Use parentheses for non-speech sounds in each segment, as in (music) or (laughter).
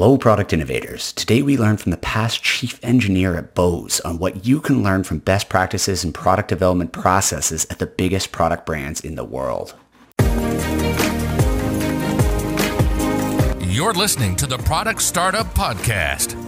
Hello, product innovators. Today we learn from the past chief engineer at Bose on what you can learn from best practices and product development processes at the biggest product brands in the world. You're listening to the Product Startup Podcast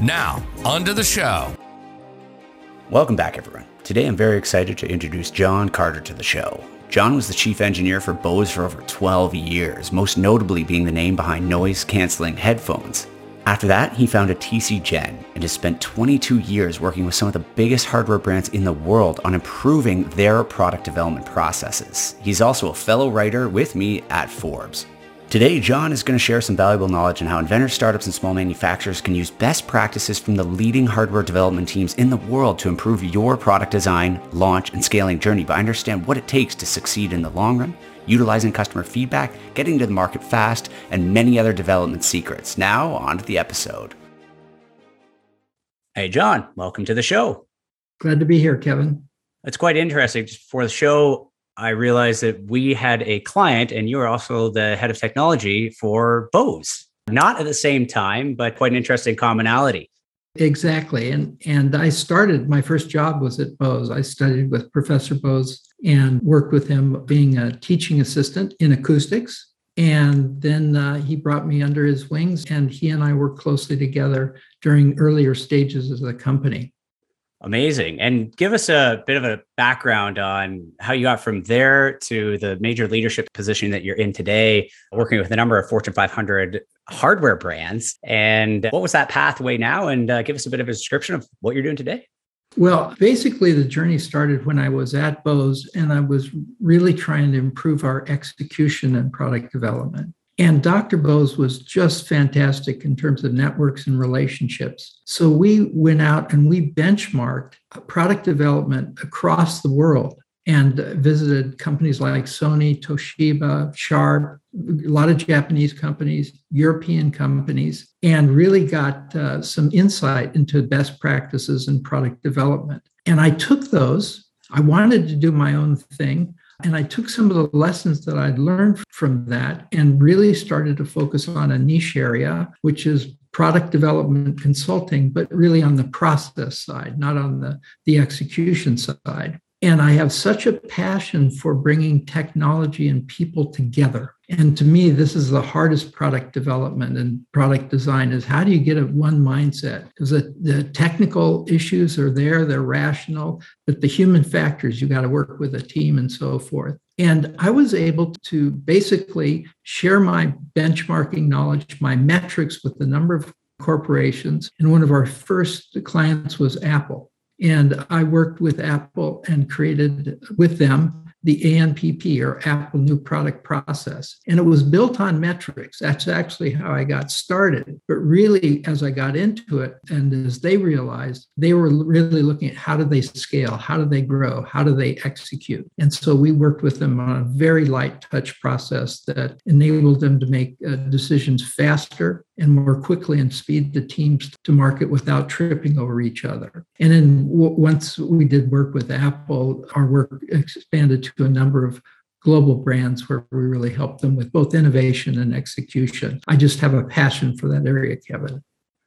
Now, on to the show. Welcome back, everyone. Today I'm very excited to introduce John Carter to the show. John was the chief engineer for Bose for over 12 years, most notably being the name behind noise canceling headphones. After that, he founded TCGen and has spent 22 years working with some of the biggest hardware brands in the world on improving their product development processes. He's also a fellow writer with me at Forbes. Today, John is going to share some valuable knowledge on how inventors, startups, and small manufacturers can use best practices from the leading hardware development teams in the world to improve your product design, launch, and scaling journey, but understand what it takes to succeed in the long run, utilizing customer feedback, getting to the market fast, and many other development secrets. Now, on to the episode. Hey, John, welcome to the show. Glad to be here, Kevin. It's quite interesting. For the show, I realized that we had a client and you are also the head of technology for Bose. Not at the same time, but quite an interesting commonality. Exactly. And and I started my first job was at Bose. I studied with Professor Bose and worked with him being a teaching assistant in acoustics. And then uh, he brought me under his wings, and he and I worked closely together during earlier stages of the company. Amazing. And give us a bit of a background on how you got from there to the major leadership position that you're in today, working with a number of Fortune 500 hardware brands. And what was that pathway now? And uh, give us a bit of a description of what you're doing today. Well, basically, the journey started when I was at Bose and I was really trying to improve our execution and product development. And Dr. Bose was just fantastic in terms of networks and relationships. So we went out and we benchmarked product development across the world and visited companies like Sony, Toshiba, Sharp, a lot of Japanese companies, European companies, and really got uh, some insight into best practices in product development. And I took those. I wanted to do my own thing. And I took some of the lessons that I'd learned from that and really started to focus on a niche area, which is product development consulting, but really on the process side, not on the, the execution side. And I have such a passion for bringing technology and people together. And to me, this is the hardest product development and product design is how do you get at one mindset? Because the, the technical issues are there, they're rational, but the human factors, you got to work with a team and so forth. And I was able to basically share my benchmarking knowledge, my metrics with a number of corporations. And one of our first clients was Apple. And I worked with Apple and created with them the ANPP or Apple New Product Process. And it was built on metrics. That's actually how I got started. But really, as I got into it and as they realized, they were really looking at how do they scale? How do they grow? How do they execute? And so we worked with them on a very light touch process that enabled them to make uh, decisions faster and more quickly and speed the teams to market without tripping over each other. And then w- once we did work with Apple, our work expanded to a number of global brands where we really help them with both innovation and execution. I just have a passion for that area, Kevin.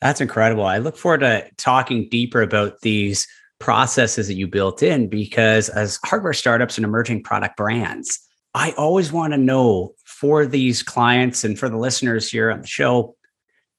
That's incredible. I look forward to talking deeper about these processes that you built in because as hardware startups and emerging product brands, I always want to know for these clients and for the listeners here on the show,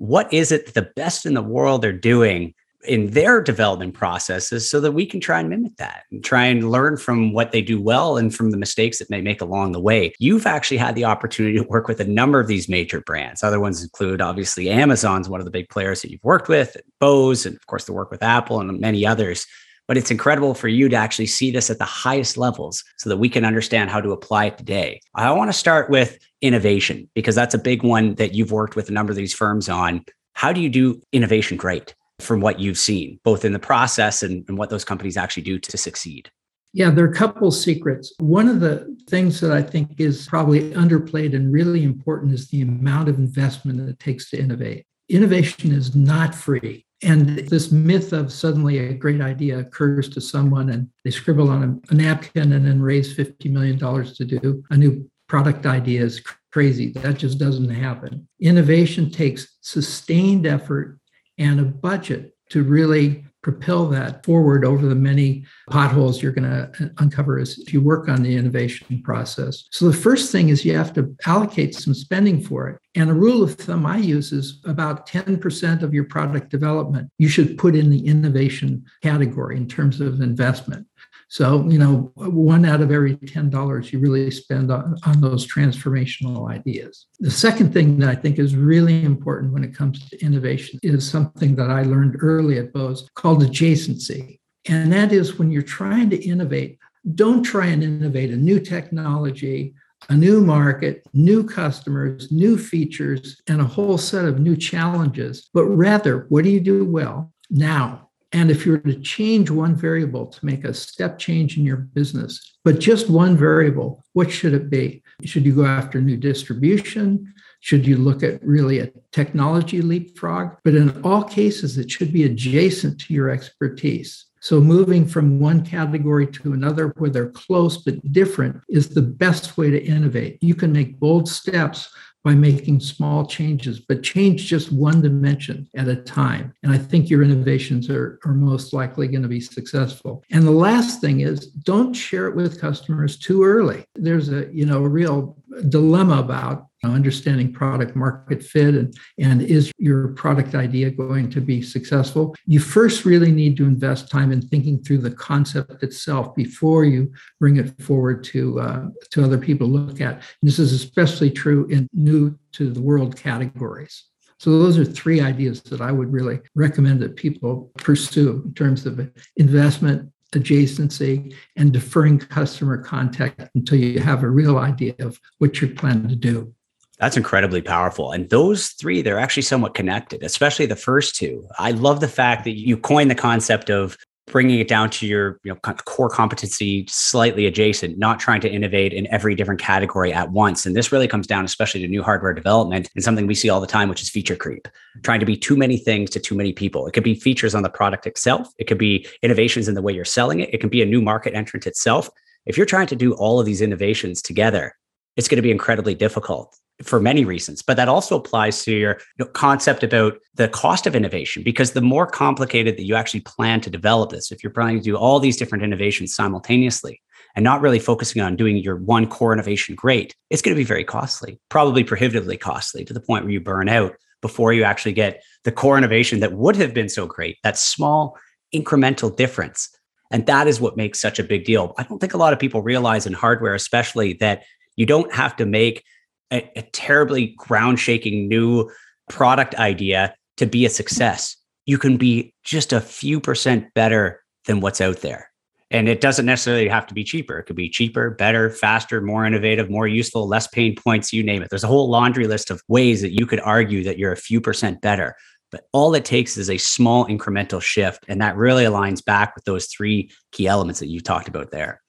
what is it that the best in the world are doing in their development processes so that we can try and mimic that and try and learn from what they do well and from the mistakes that they make along the way. You've actually had the opportunity to work with a number of these major brands. Other ones include obviously Amazon's one of the big players that you've worked with, Bose, and of course the work with Apple and many others. But it's incredible for you to actually see this at the highest levels so that we can understand how to apply it today. I want to start with innovation because that's a big one that you've worked with a number of these firms on. How do you do innovation great from what you've seen, both in the process and, and what those companies actually do to succeed? Yeah, there are a couple secrets. One of the things that I think is probably underplayed and really important is the amount of investment that it takes to innovate. Innovation is not free. And this myth of suddenly a great idea occurs to someone and they scribble on a, a napkin and then raise $50 million to do a new product idea is crazy. That just doesn't happen. Innovation takes sustained effort and a budget to really propel that forward over the many potholes you're going to uncover as you work on the innovation process. So the first thing is you have to allocate some spending for it. And a rule of thumb I use is about 10% of your product development you should put in the innovation category in terms of investment. So, you know, one out of every $10 you really spend on, on those transformational ideas. The second thing that I think is really important when it comes to innovation is something that I learned early at Bose called adjacency. And that is when you're trying to innovate, don't try and innovate a new technology, a new market, new customers, new features, and a whole set of new challenges, but rather, what do you do well now? And if you were to change one variable to make a step change in your business, but just one variable, what should it be? Should you go after new distribution? Should you look at really a technology leapfrog? But in all cases, it should be adjacent to your expertise. So moving from one category to another where they're close but different is the best way to innovate. You can make bold steps by making small changes, but change just one dimension at a time. And I think your innovations are, are most likely going to be successful. And the last thing is don't share it with customers too early. There's a, you know, a real dilemma about understanding product market fit and, and is your product idea going to be successful? You first really need to invest time in thinking through the concept itself before you bring it forward to uh, to other people to look at. And this is especially true in new to the world categories. So those are three ideas that i would really recommend that people pursue in terms of investment adjacency and deferring customer contact until you have a real idea of what you're planning to do that's incredibly powerful. And those three, they're actually somewhat connected, especially the first two. I love the fact that you coined the concept of bringing it down to your you know core competency slightly adjacent not trying to innovate in every different category at once. And this really comes down especially to new hardware development and something we see all the time which is feature creep trying to be too many things to too many people. It could be features on the product itself. It could be innovations in the way you're selling it. It can be a new market entrant itself. If you're trying to do all of these innovations together it's going to be incredibly difficult for many reasons, but that also applies to your concept about the cost of innovation, because the more complicated that you actually plan to develop this, if you're planning to do all these different innovations simultaneously and not really focusing on doing your one core innovation great, it's going to be very costly, probably prohibitively costly to the point where you burn out before you actually get the core innovation that would have been so great, that small incremental difference. And that is what makes such a big deal. I don't think a lot of people realize in hardware, especially, that you don't have to make a, a terribly ground shaking new product idea to be a success. You can be just a few percent better than what's out there. And it doesn't necessarily have to be cheaper. It could be cheaper, better, faster, more innovative, more useful, less pain points, you name it. There's a whole laundry list of ways that you could argue that you're a few percent better. But all it takes is a small incremental shift. And that really aligns back with those three key elements that you talked about there.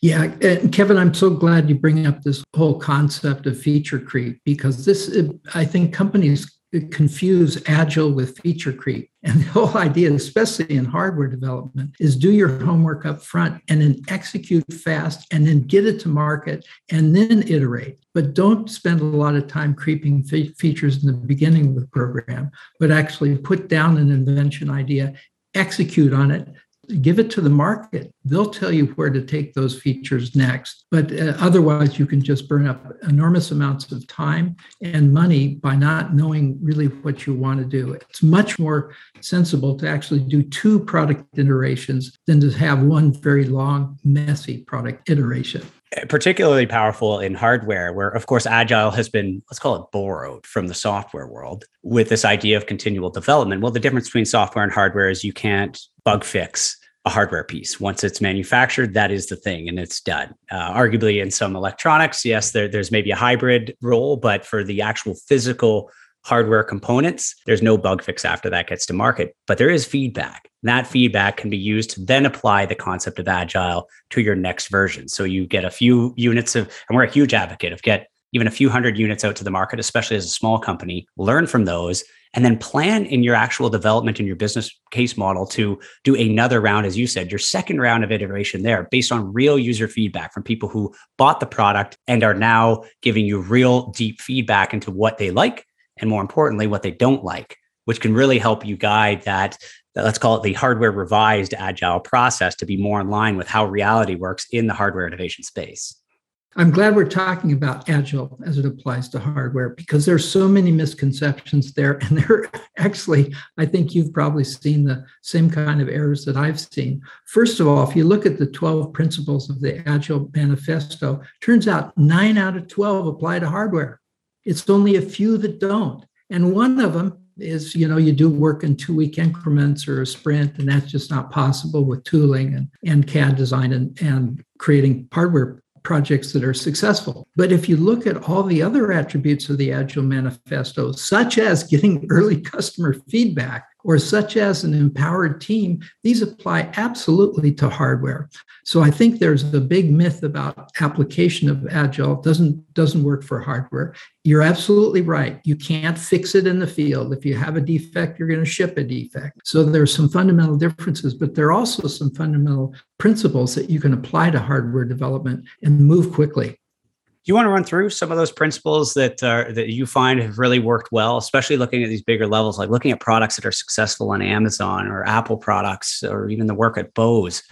Yeah, and Kevin, I'm so glad you bring up this whole concept of feature creep because this, I think companies confuse agile with feature creep. (laughs) And the whole idea, especially in hardware development, is do your homework up front and then execute fast and then get it to market and then iterate. But don't spend a lot of time creeping fe- features in the beginning of the program, but actually put down an invention idea, execute on it, give it to the market. They'll tell you where to take those features next. But uh, otherwise, you can just burn up enormous amounts of time and money by not knowing really what you want to do. It's much more sensible to actually do two product iterations than to have one very long, messy product iteration particularly powerful in hardware where of course agile has been let's call it borrowed from the software world with this idea of continual development well the difference between software and hardware is you can't bug fix a hardware piece. Once it's manufactured, that is the thing and it's done. Uh, arguably, in some electronics, yes, there, there's maybe a hybrid role, but for the actual physical hardware components, there's no bug fix after that gets to market, but there is feedback. That feedback can be used to then apply the concept of agile to your next version. So you get a few units of, and we're a huge advocate of get even a few hundred units out to the market, especially as a small company, learn from those, and then plan in your actual development in your business case model to do another round, as you said, your second round of iteration there based on real user feedback from people who bought the product and are now giving you real deep feedback into what they like and more importantly, what they don't like, which can really help you guide that let's call it the hardware revised agile process to be more in line with how reality works in the hardware innovation space. I'm glad we're talking about agile as it applies to hardware because there's so many misconceptions there and they're actually I think you've probably seen the same kind of errors that I've seen. First of all, if you look at the 12 principles of the agile manifesto, turns out 9 out of 12 apply to hardware. It's only a few that don't. And one of them is, you know, you do work in two week increments or a sprint, and that's just not possible with tooling and, and CAD design and, and creating hardware projects that are successful. But if you look at all the other attributes of the Agile Manifesto, such as getting (laughs) early customer feedback or such as an empowered team, these apply absolutely to hardware. So I think there's a big myth about application of Agile doesn't doesn't work for hardware. You're absolutely right. You can't fix it in the field. If you have a defect, you're going to ship a defect. So there's some fundamental differences, but there are also some fundamental principles that you can apply to hardware development and move quickly you want to run through some of those principles that are that you find have really worked well, especially looking at these bigger levels, like looking at products that are successful on Amazon or Apple products, or even the work at Bose?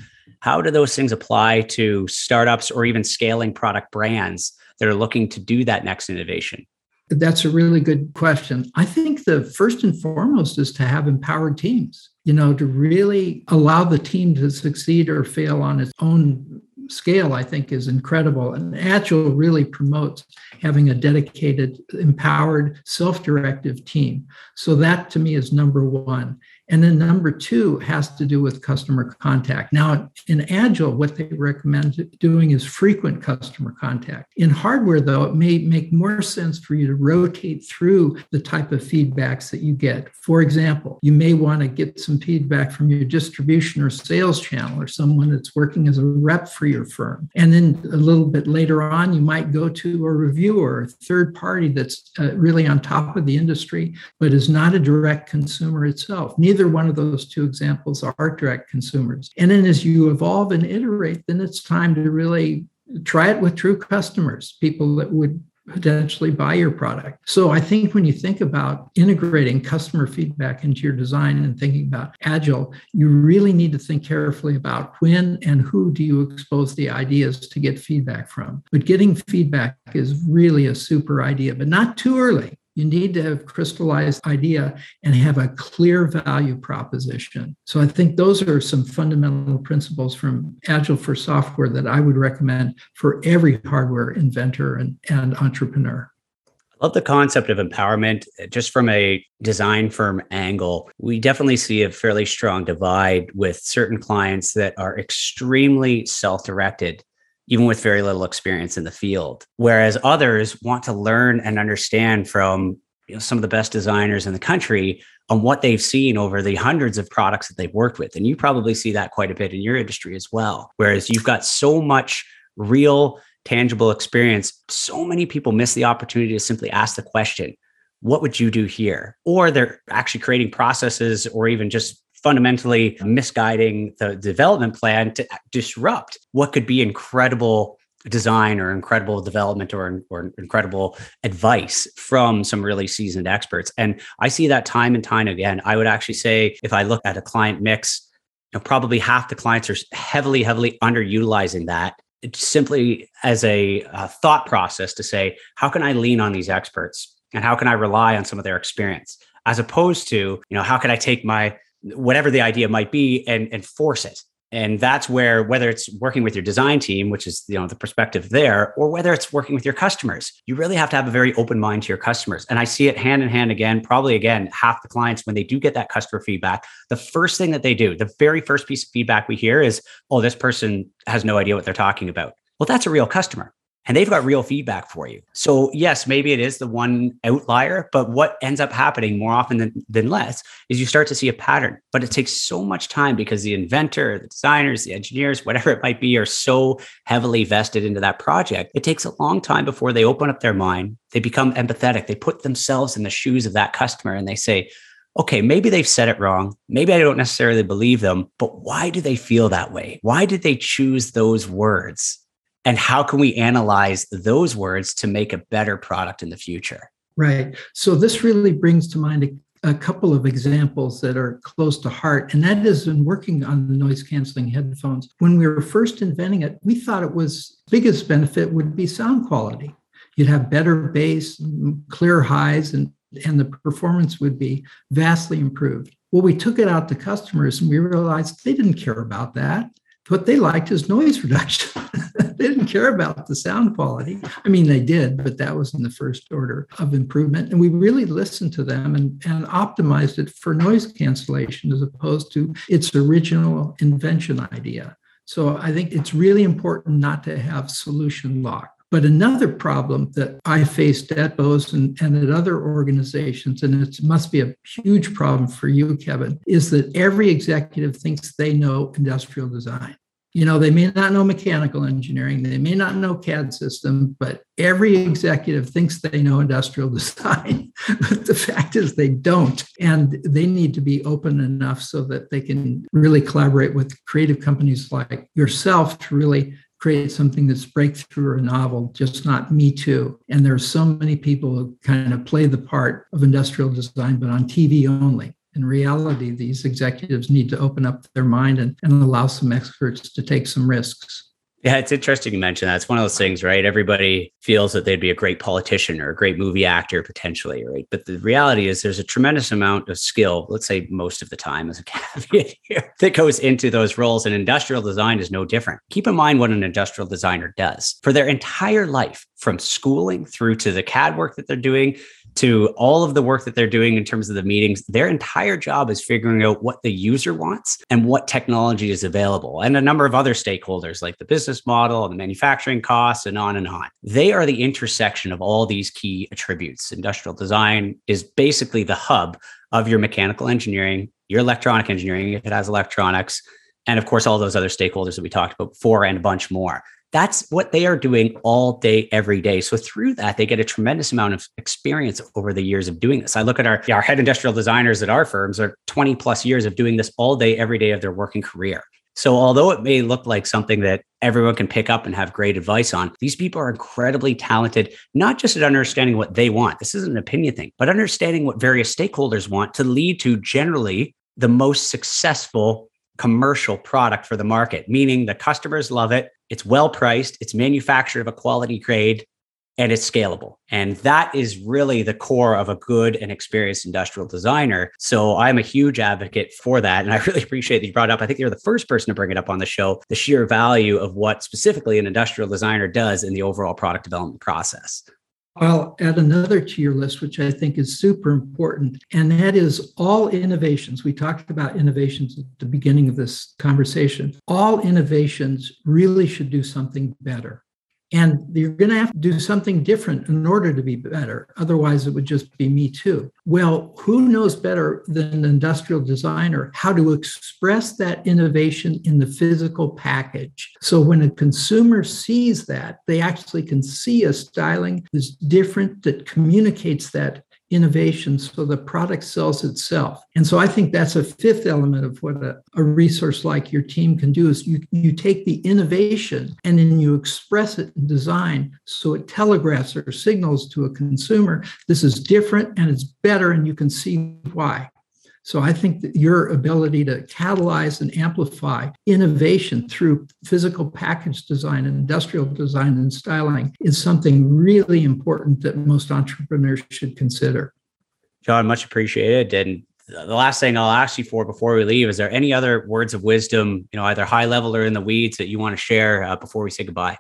How do those things apply to startups or even scaling product brands that are looking to do that next innovation? That's a really good question. I think the first and foremost is to have empowered teams, you know, to really allow the team to succeed or fail on its own scale, I think, is incredible. And Agile really promotes having a dedicated, empowered, self directive team. So, that to me is number one. And then number two has to do with customer contact. Now, in Agile, what they recommend doing is frequent customer contact. In hardware, though, it may make more sense for you to rotate through the type of feedbacks that you get. For example, you may want to get some feedback from your distribution or sales channel or someone that's working as a rep for your firm. And then a little bit later on, you might go to a reviewer, a third party that's uh, really on top of the industry, but is not a direct consumer itself. Neither Neither one of those two examples are direct consumers. And then as you evolve and iterate, then it's time to really try it with true customers, people that would potentially buy your product. So I think when you think about integrating customer feedback into your design and thinking about agile, you really need to think carefully about when and who do you expose the ideas to get feedback from. But getting feedback is really a super idea, but not too early. You need to have crystallized idea and have a clear value proposition. So I think those are some fundamental principles from Agile for software that I would recommend for every hardware inventor and, and entrepreneur. I love the concept of empowerment. Just from a design firm angle, we definitely see a fairly strong divide with certain clients that are extremely self directed even with very little experience in the field. Whereas others want to learn and understand from you know, some of the best designers in the country on what they've seen over the hundreds of products that they've worked with. And you probably see that quite a bit in your industry as well. Whereas you've got so much real, tangible experience, so many people miss the opportunity to simply ask the question, what would you do here? Or they're actually creating processes or even just fundamentally misguiding the development plan to disrupt what could be incredible design or incredible development or, or incredible advice from some really seasoned experts. And I see that time and time again. I would actually say if I look at a client mix, you know, probably half the clients are heavily, heavily underutilizing that simply as a, a thought process to say, how can I lean on these experts and how can I rely on some of their experience? As opposed to, you know, how can I take my whatever the idea might be and and force it. And that's where whether it's working with your design team which is you know the perspective there or whether it's working with your customers you really have to have a very open mind to your customers. And i see it hand in hand again probably again half the clients when they do get that customer feedback the first thing that they do the very first piece of feedback we hear is oh this person has no idea what they're talking about. Well that's a real customer and they've got real feedback for you. So, yes, maybe it is the one outlier, but what ends up happening more often than, than less is you start to see a pattern. But it takes so much time because the inventor, the designers, the engineers, whatever it might be, are so heavily vested into that project. It takes a long time before they open up their mind, they become empathetic, they put themselves in the shoes of that customer and they say, okay, maybe they've said it wrong. Maybe I don't necessarily believe them, but why do they feel that way? Why did they choose those words? And how can we analyze those words to make a better product in the future? Right. So this really brings to mind a, a, couple of examples that are close to heart and that is in working on the noise canceling headphones. When we were first inventing it we thought it was biggest benefit would be sound quality. You'd have better bass clear highs and and the performance would be vastly improved. Well we took it out to customers and we realized they didn't care about that. What they liked is noise reduction. (laughs) they didn't care about the sound quality. I mean, they did, but that was in the first order of improvement. And we really listened to them and, and optimized it for noise cancellation as opposed to its original invention idea. So I think it's really important not to have solution lock. But another problem that I faced at Bose and, and at other organizations, and it must be a huge problem for you, Kevin, is that every executive thinks they know industrial design. You know, they may not know mechanical engineering, they may not know CAD system, but every executive thinks they know industrial (laughs) design. but the fact is they don't. And they need to be open enough so that they can really collaborate with creative companies like yourself to really create something that's breakthrough or novel, just not me too. And there's so many people who kind of play the part of industrial design, but on TV only. In reality, these executives need to open up their mind and, and allow some experts to take some risks. Yeah, it's interesting you mention that. It's one of those things, right? Everybody feels that they'd be a great politician or a great movie actor potentially, right? But the reality is there's a tremendous amount of skill, let's say most of the time as a (laughs) caveat here, that goes into those roles. And industrial design is no different. Keep in mind what an industrial designer does for their entire life, from schooling through to the CAD work that they're doing to all of the work that they're doing in terms of the meetings, their entire job is figuring out what the user wants and what technology is available, and a number of other stakeholders like the business model and the manufacturing costs, and on and on. They are the intersection of all these key attributes. Industrial design is basically the hub of your mechanical engineering, your electronic engineering, if it has electronics, and of course, all those other stakeholders that we talked about before and a bunch more that's what they are doing all day, every day. So through that, they get a tremendous amount of experience over the years of doing this. I look at our, our head industrial designers at our firms are 20 plus years of doing this all day, every day of their working career. So although it may look like something that everyone can pick up and have great advice on, these people are incredibly talented, not just at understanding what they want. This isn't an opinion thing, but understanding what various stakeholders want to lead to generally the most successful commercial product for the market, meaning the customers love it it's well priced, it's manufactured of a quality grade, and it's scalable. And that is really the core of a good and experienced industrial designer. So I'm a huge advocate for that. And I (laughs) really appreciate that you brought up. I think you're the first person to bring it up on the show the sheer value of what specifically an industrial designer does in the overall product development process. I'll add another to your list, which I think is super important, and that is all innovations. We talked about innovations at the beginning of this conversation. All innovations really should do something better. And you're going to have to do something different in order to be better. Otherwise, it would just be me too. Well, who knows better than an industrial designer how to express that innovation in the physical package? So when a consumer sees that, they actually can see a styling that's different that communicates that innovation so the product sells itself. And so i think that's a fifth element of what a, a, resource like your team can do is you, you take the innovation and then you express it in design so it telegraphs or signals to a consumer this is different and it's better and you can see why so I think that your ability to catalyze and amplify innovation through physical package design and industrial design and styling is something really important that most entrepreneurs should consider. John, much appreciated. And the last thing I'll ask you for before we leave is there any other words of wisdom, you know, either high level or in the weeds that you want to share uh, before we say goodbye?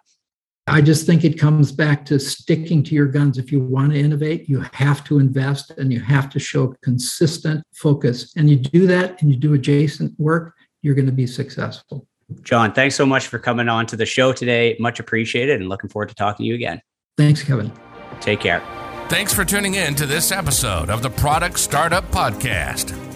I just think it comes back to sticking to your guns. If you want to innovate, you have to invest and you have to show consistent focus. And you do that and you do adjacent work, you're going to be successful. John, thanks so much for coming on to the show today. Much appreciated and looking forward to talking to you again. Thanks, Kevin. Take care. Thanks for tuning in to this episode of the Product Startup Podcast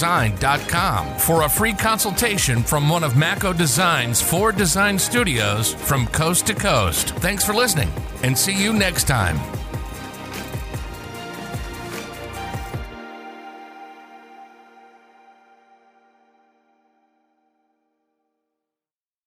design.com for a free consultation from one of Mako Design's four design studios from coast to coast. Thanks for listening and see you next time.